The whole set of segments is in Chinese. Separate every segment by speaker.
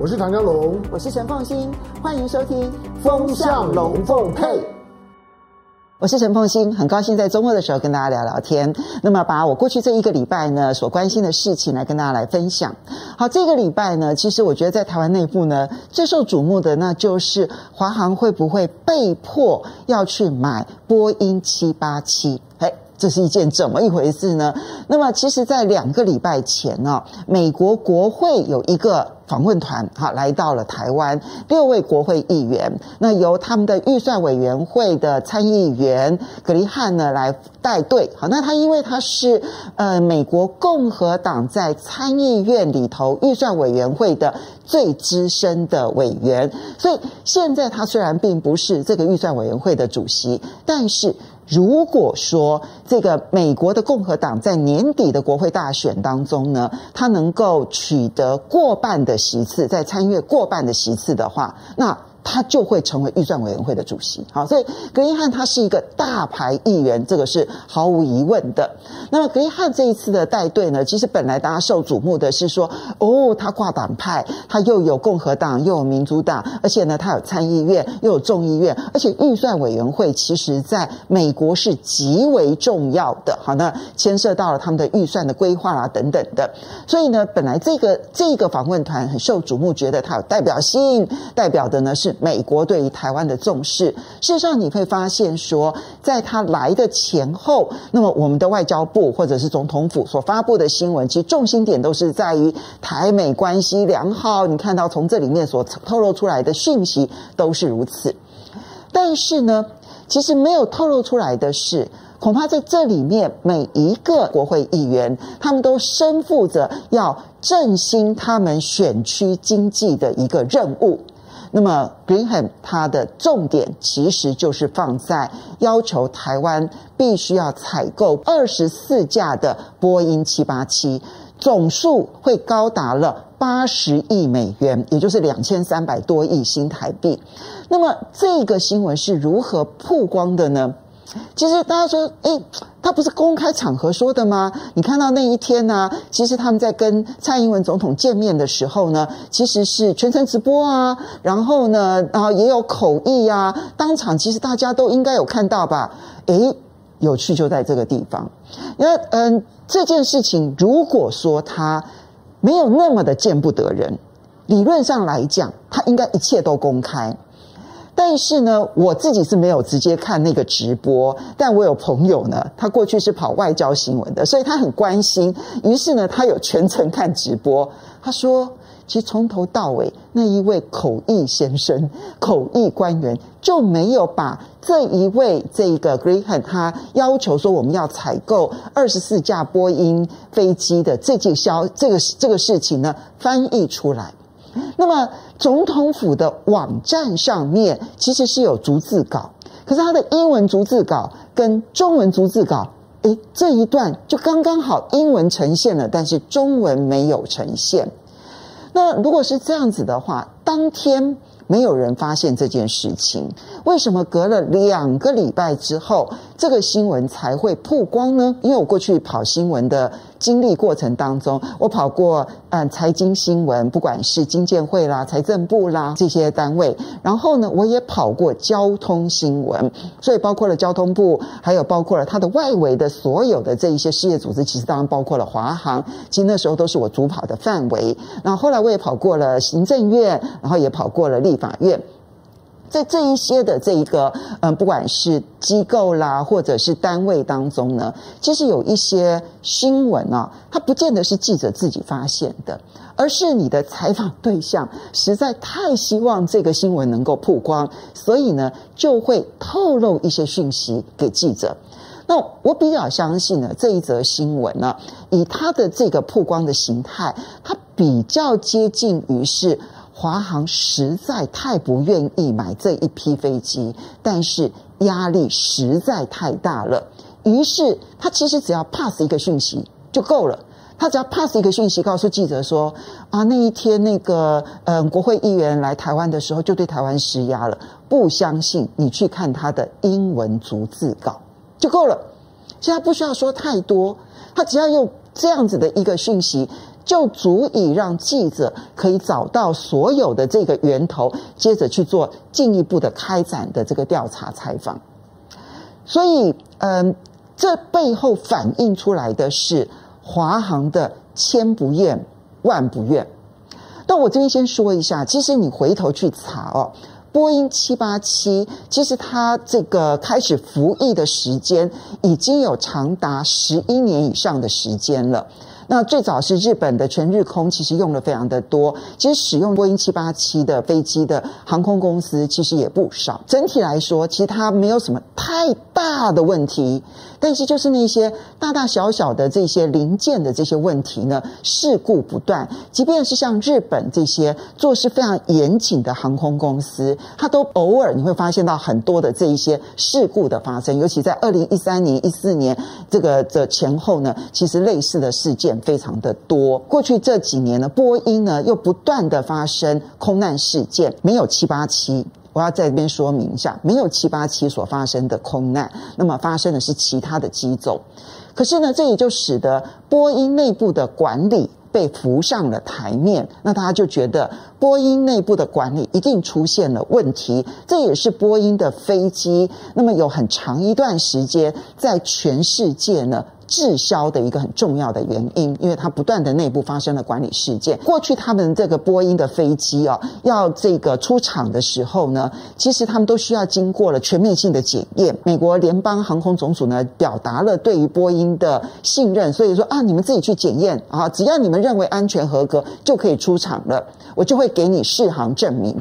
Speaker 1: 我是唐江龙，
Speaker 2: 我是陈凤新，欢迎收听《
Speaker 1: 风向龙凤配》。
Speaker 2: 我是陈凤欣，很高兴在周末的时候跟大家聊聊天。那么，把我过去这一个礼拜呢所关心的事情来跟大家来分享。好，这个礼拜呢，其实我觉得在台湾内部呢，最受瞩目的那就是华航会不会被迫要去买波音七八七？嘿。这是一件怎么一回事呢？那么，其实，在两个礼拜前呢，美国国会有一个访问团，哈，来到了台湾，六位国会议员，那由他们的预算委员会的参议员葛棣汉呢来带队，好，那他因为他是呃美国共和党在参议院里头预算委员会的最资深的委员，所以现在他虽然并不是这个预算委员会的主席，但是。如果说这个美国的共和党在年底的国会大选当中呢，他能够取得过半的席次，在参议过半的席次的话，那。他就会成为预算委员会的主席，好，所以葛棣汉他是一个大牌议员，这个是毫无疑问的。那么葛棣汉这一次的带队呢，其实本来大家受瞩目的是说，哦，他跨党派，他又有共和党，又有民主党，而且呢，他有参议院，又有众议院，而且预算委员会其实在美国是极为重要的，好，那牵涉到了他们的预算的规划啊等等的。所以呢，本来这个这个访问团很受瞩目，觉得他有代表性，代表的呢是。美国对于台湾的重视，事实上你会发现说，在他来的前后，那么我们的外交部或者是总统府所发布的新闻，其实重心点都是在于台美关系良好。你看到从这里面所透露出来的讯息都是如此，但是呢，其实没有透露出来的是，恐怕在这里面每一个国会议员，他们都身负着要振兴他们选区经济的一个任务。那么，葛棣汉他的重点其实就是放在要求台湾必须要采购二十四架的波音七八七，总数会高达了八十亿美元，也就是两千三百多亿新台币。那么，这个新闻是如何曝光的呢？其实大家说，诶，他不是公开场合说的吗？你看到那一天呢、其实他们在跟蔡英文总统见面的时候呢，其实是全程直播啊，然后呢，然后也有口译啊，当场其实大家都应该有看到吧？诶，有趣就在这个地方。那嗯，这件事情如果说他没有那么的见不得人，理论上来讲，他应该一切都公开。但是呢，我自己是没有直接看那个直播，但我有朋友呢，他过去是跑外交新闻的，所以他很关心。于是呢，他有全程看直播。他说，其实从头到尾，那一位口译先生、口译官员就没有把这一位这个 Graham 他要求说我们要采购二十四架波音飞机的这件消这个这个事情呢翻译出来。那么，总统府的网站上面其实是有逐字稿，可是它的英文逐字稿跟中文逐字稿，诶，这一段就刚刚好，英文呈现了，但是中文没有呈现。那如果是这样子的话，当天。没有人发现这件事情，为什么隔了两个礼拜之后，这个新闻才会曝光呢？因为我过去跑新闻的经历过程当中，我跑过嗯财经新闻，不管是经建会啦、财政部啦这些单位，然后呢，我也跑过交通新闻，所以包括了交通部，还有包括了它的外围的所有的这一些事业组织，其实当然包括了华航，其实那时候都是我主跑的范围。然后后来我也跑过了行政院，然后也跑过了立。法院在这一些的这一个嗯，不管是机构啦，或者是单位当中呢，其实有一些新闻啊，它不见得是记者自己发现的，而是你的采访对象实在太希望这个新闻能够曝光，所以呢，就会透露一些讯息给记者。那我比较相信呢，这一则新闻呢，以它的这个曝光的形态，它比较接近于是。华航实在太不愿意买这一批飞机，但是压力实在太大了。于是他其实只要 pass 一个讯息就够了。他只要 pass 一个讯息，告诉记者说：“啊，那一天那个嗯，国会议员来台湾的时候，就对台湾施压了。不相信你去看他的英文逐字稿就够了。现在不需要说太多，他只要用这样子的一个讯息。”就足以让记者可以找到所有的这个源头，接着去做进一步的开展的这个调查采访。所以，嗯，这背后反映出来的是华航的千不愿万不愿。但我这边先说一下，其实你回头去查哦。波音七八七，其实它这个开始服役的时间已经有长达十一年以上的时间了。那最早是日本的全日空，其实用的非常的多。其实使用波音七八七的飞机的航空公司其实也不少。整体来说，其实它没有什么太大的问题，但是就是那些大大小小的这些零件的这些问题呢，事故不断。即便是像日本这些做事非常严谨的航空公司，它都偶尔你会发现到很多的这一些事故的发生。尤其在二零一三年、一四年这个的前后呢，其实类似的事件。非常的多。过去这几年呢，波音呢又不断的发生空难事件，没有七八七。我要在这边说明一下，没有七八七所发生的空难，那么发生的是其他的机种。可是呢，这也就使得波音内部的管理被浮上了台面。那大家就觉得波音内部的管理一定出现了问题。这也是波音的飞机，那么有很长一段时间在全世界呢。滞销的一个很重要的原因，因为它不断的内部发生了管理事件。过去他们这个波音的飞机啊，要这个出厂的时候呢，其实他们都需要经过了全面性的检验。美国联邦航空总署呢，表达了对于波音的信任，所以说啊，你们自己去检验啊，只要你们认为安全合格，就可以出厂了，我就会给你适航证明。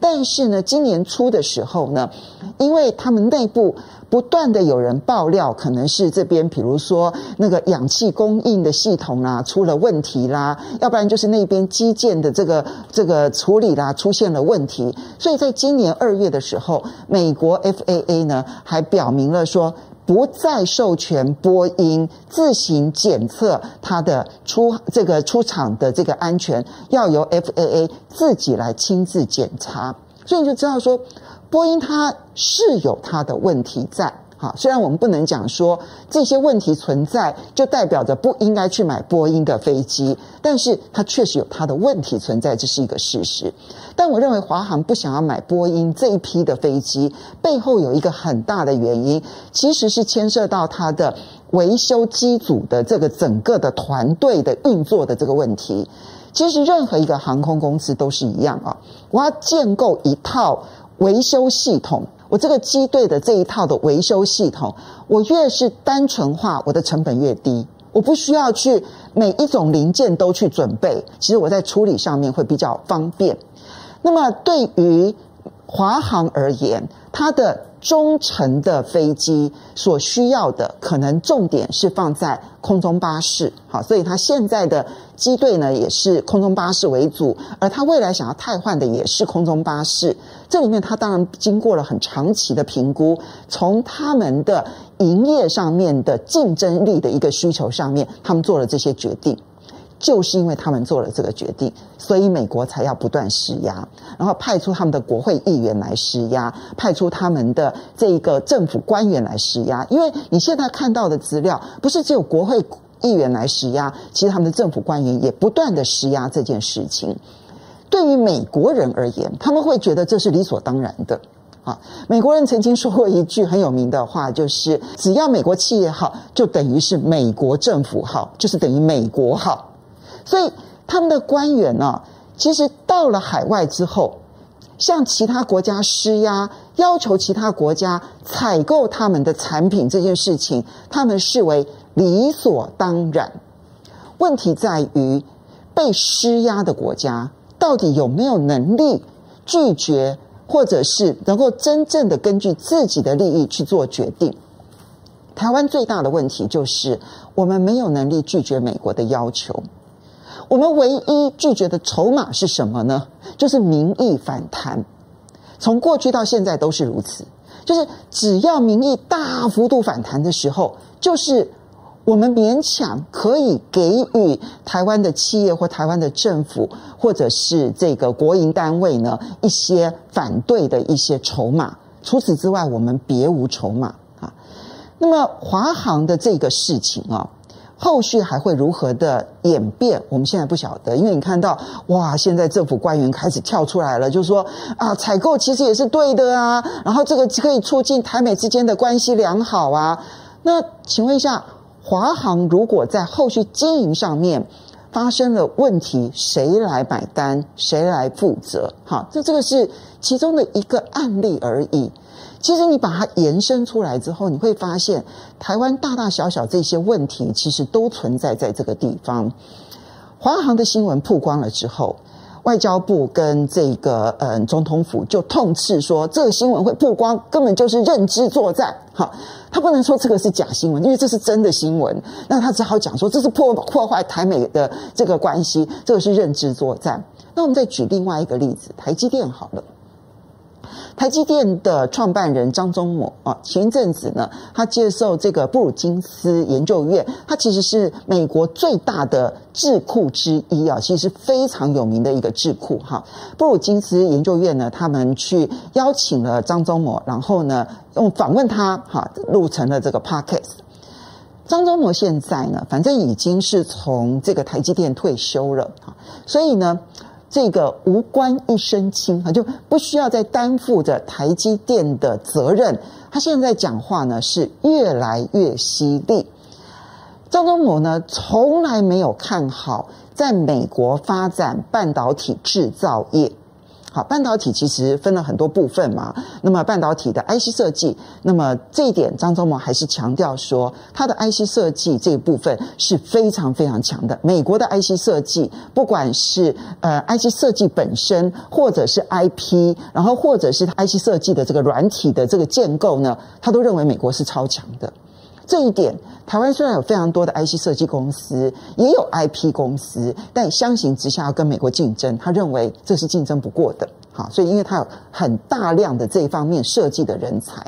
Speaker 2: 但是呢，今年初的时候呢，因为他们内部不断的有人爆料，可能是这边比如说那个氧气供应的系统啊出了问题啦，要不然就是那边基建的这个这个处理啦出现了问题，所以在今年二月的时候，美国 FAA 呢还表明了说。不再授权波音自行检测它的出这个出厂的这个安全，要由 FAA 自己来亲自检查。所以你就知道说，波音它是有它的问题在。好，虽然我们不能讲说这些问题存在就代表着不应该去买波音的飞机，但是它确实有它的问题存在，这是一个事实。但我认为华航不想要买波音这一批的飞机，背后有一个很大的原因，其实是牵涉到它的维修机组的这个整个的团队的运作的这个问题。其实任何一个航空公司都是一样啊，我要建构一套维修系统。我这个机队的这一套的维修系统，我越是单纯化，我的成本越低。我不需要去每一种零件都去准备，其实我在处理上面会比较方便。那么对于华航而言，它的中程的飞机所需要的，可能重点是放在空中巴士。好，所以它现在的机队呢，也是空中巴士为主，而它未来想要汰换的也是空中巴士。这里面，他当然经过了很长期的评估，从他们的营业上面的竞争力的一个需求上面，他们做了这些决定。就是因为他们做了这个决定，所以美国才要不断施压，然后派出他们的国会议员来施压，派出他们的这一个政府官员来施压。因为你现在看到的资料，不是只有国会议员来施压，其实他们的政府官员也不断的施压这件事情。对于美国人而言，他们会觉得这是理所当然的。啊，美国人曾经说过一句很有名的话，就是只要美国企业好，就等于是美国政府好，就是等于美国好。所以他们的官员呢、其实到了海外之后，向其他国家施压，要求其他国家采购他们的产品这件事情，他们视为理所当然。问题在于，被施压的国家到底有没有能力拒绝，或者是能够真正的根据自己的利益去做决定？台湾最大的问题就是，我们没有能力拒绝美国的要求。我们唯一拒绝的筹码是什么呢？就是民意反弹。从过去到现在都是如此，就是只要民意大幅度反弹的时候，就是我们勉强可以给予台湾的企业或台湾的政府，或者是这个国营单位呢一些反对的一些筹码。除此之外，我们别无筹码啊。那么华航的这个事情啊。后续还会如何的演变，我们现在不晓得。因为你看到，哇，现在政府官员开始跳出来了，就是说啊，采购其实也是对的啊，然后这个可以促进台美之间的关系良好啊。那请问一下，华航如果在后续经营上面发生了问题，谁来买单？谁来负责？好，这这个是其中的一个案例而已。其实你把它延伸出来之后，你会发现台湾大大小小这些问题，其实都存在在这个地方。华航的新闻曝光了之后，外交部跟这个嗯总统府就痛斥说，这个新闻会曝光，根本就是认知作战。好，他不能说这个是假新闻，因为这是真的新闻。那他只好讲说，这是破破坏台美的这个关系，这个是认知作战。那我们再举另外一个例子，台积电好了。台积电的创办人张忠谋啊，前一阵子呢，他接受这个布鲁金斯研究院，他其实是美国最大的智库之一啊，其实非常有名的一个智库哈。布鲁金斯研究院呢，他们去邀请了张忠谋，然后呢，用访问他哈，录成了这个 podcast。张忠谋现在呢，反正已经是从这个台积电退休了哈，所以呢。这个无关一身轻啊，就不需要再担负着台积电的责任。他现在讲话呢是越来越犀利。张忠谋呢从来没有看好在美国发展半导体制造业。好，半导体其实分了很多部分嘛。那么半导体的 IC 设计，那么这一点张忠谋还是强调说，他的 IC 设计这一部分是非常非常强的。美国的 IC 设计，不管是呃 IC 设计本身，或者是 IP，然后或者是 IC 设计的这个软体的这个建构呢，他都认为美国是超强的。这一点，台湾虽然有非常多的 IC 设计公司，也有 IP 公司，但相形之下要跟美国竞争，他认为这是竞争不过的。好，所以因为他有很大量的这一方面设计的人才，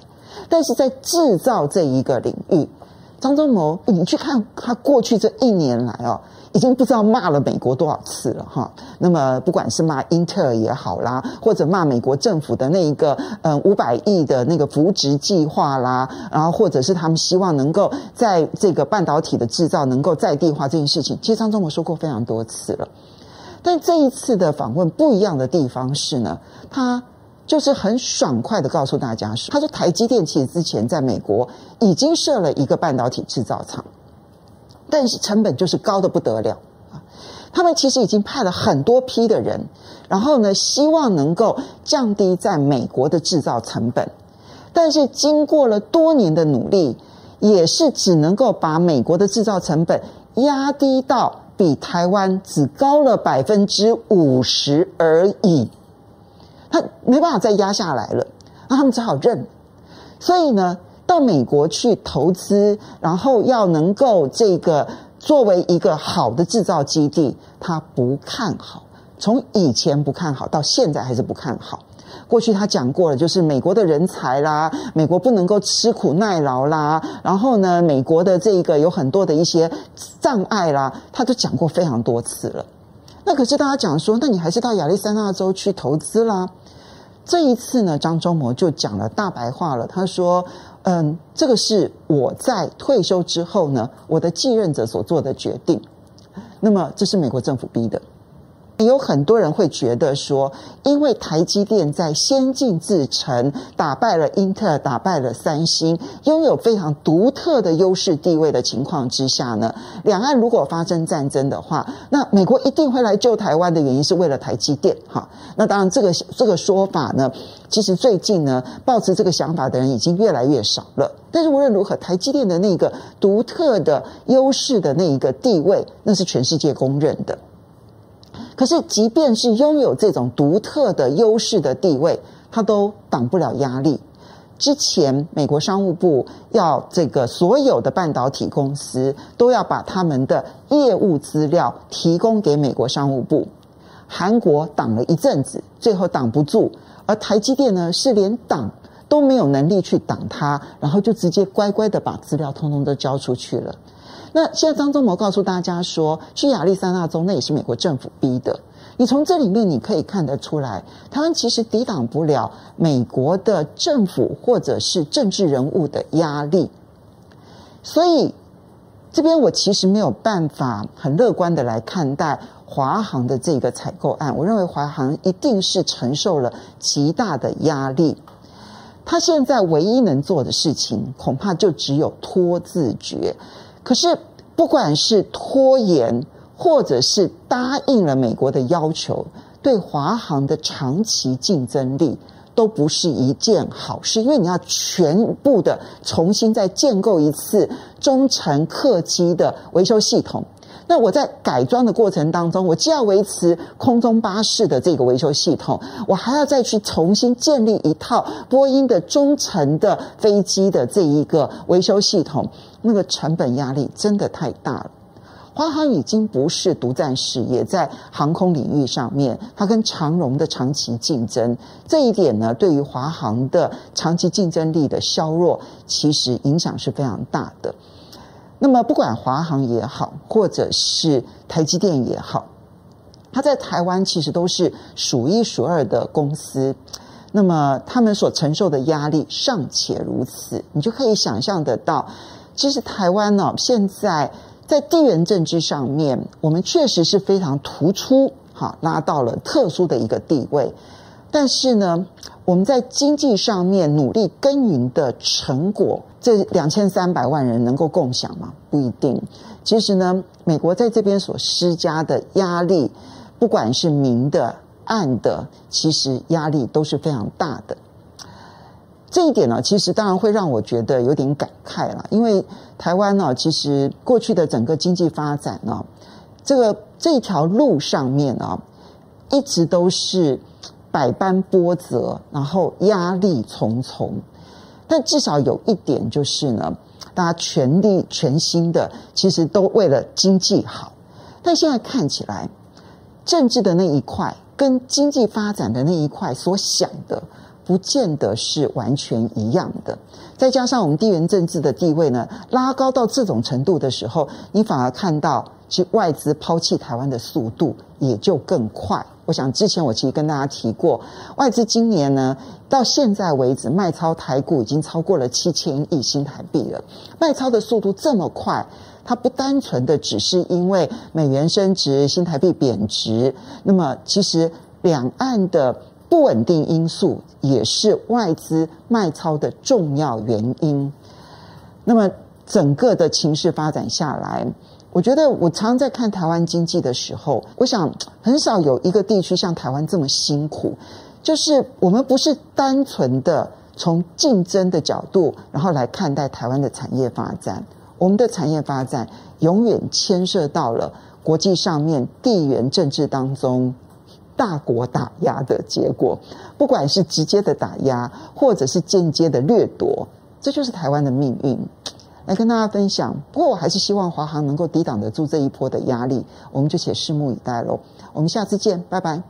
Speaker 2: 但是在制造这一个领域，张忠谋，你去看他过去这一年来哦。已经不知道骂了美国多少次了哈。那么不管是骂英特尔也好啦，或者骂美国政府的那一个嗯五百亿的那个扶植计划啦，然后或者是他们希望能够在这个半导体的制造能够在地化这件事情，其实张忠谋说过非常多次了。但这一次的访问不一样的地方是呢，他就是很爽快的告诉大家说，他说台积电其实之前在美国已经设了一个半导体制造厂。但是成本就是高得不得了啊！他们其实已经派了很多批的人，然后呢，希望能够降低在美国的制造成本。但是经过了多年的努力，也是只能够把美国的制造成本压低到比台湾只高了百分之五十而已。他没办法再压下来了，那他们只好认。所以呢，到美国去投资，然后要能够这个作为一个好的制造基地，他不看好。从以前不看好，到现在还是不看好。过去他讲过了，就是美国的人才啦，美国不能够吃苦耐劳啦，然后呢，美国的这个有很多的一些障碍啦，他都讲过非常多次了。那可是大家讲说，那你还是到亚利桑那州去投资啦。这一次呢，张忠谋就讲了大白话了，他说。嗯，这个是我在退休之后呢，我的继任者所做的决定。那么，这是美国政府逼的。有很多人会觉得说，因为台积电在先进制程打败了英特尔，打败了三星，拥有非常独特的优势地位的情况之下呢，两岸如果发生战争的话，那美国一定会来救台湾的原因是为了台积电。哈，那当然这个这个说法呢，其实最近呢，抱持这个想法的人已经越来越少了。但是无论如何，台积电的那个独特的优势的那一个地位，那是全世界公认的。可是，即便是拥有这种独特的优势的地位，它都挡不了压力。之前，美国商务部要这个所有的半导体公司都要把他们的业务资料提供给美国商务部。韩国挡了一阵子，最后挡不住，而台积电呢，是连挡都没有能力去挡它，然后就直接乖乖的把资料通通都交出去了。那现在张忠谋告诉大家说，去亚利桑那州那也是美国政府逼的。你从这里面你可以看得出来，台湾其实抵挡不了美国的政府或者是政治人物的压力。所以这边我其实没有办法很乐观的来看待华航的这个采购案。我认为华航一定是承受了极大的压力。他现在唯一能做的事情，恐怕就只有拖字诀。可是，不管是拖延，或者是答应了美国的要求，对华航的长期竞争力都不是一件好事。因为你要全部的重新再建构一次中程客机的维修系统。那我在改装的过程当中，我既要维持空中巴士的这个维修系统，我还要再去重新建立一套波音的中程的飞机的这一个维修系统，那个成本压力真的太大了。华航已经不是独占事业，在航空领域上面，它跟长荣的长期竞争，这一点呢，对于华航的长期竞争力的削弱，其实影响是非常大的。那么，不管华航也好，或者是台积电也好，它在台湾其实都是数一数二的公司。那么，他们所承受的压力尚且如此，你就可以想象得到，其实台湾呢、哦，现在在地缘政治上面，我们确实是非常突出，哈，拉到了特殊的一个地位。但是呢，我们在经济上面努力耕耘的成果，这两千三百万人能够共享吗？不一定。其实呢，美国在这边所施加的压力，不管是明的、暗的，其实压力都是非常大的。这一点呢，其实当然会让我觉得有点感慨了，因为台湾呢，其实过去的整个经济发展呢，这个这条路上面呢，一直都是。百般波折，然后压力重重，但至少有一点就是呢，大家全力全心的，其实都为了经济好。但现在看起来，政治的那一块跟经济发展的那一块所想的，不见得是完全一样的。再加上我们地缘政治的地位呢，拉高到这种程度的时候，你反而看到，其外资抛弃台湾的速度也就更快。我想之前我其实跟大家提过，外资今年呢到现在为止卖超台股已经超过了七千亿新台币了。卖超的速度这么快，它不单纯的只是因为美元升值、新台币贬值，那么其实两岸的不稳定因素也是外资卖超的重要原因。那么整个的情势发展下来。我觉得我常常在看台湾经济的时候，我想很少有一个地区像台湾这么辛苦。就是我们不是单纯的从竞争的角度，然后来看待台湾的产业发展。我们的产业发展永远牵涉到了国际上面地缘政治当中大国打压的结果，不管是直接的打压，或者是间接的掠夺，这就是台湾的命运。来跟大家分享，不过我还是希望华航能够抵挡得住这一波的压力，我们就且拭目以待喽。我们下次见，拜拜。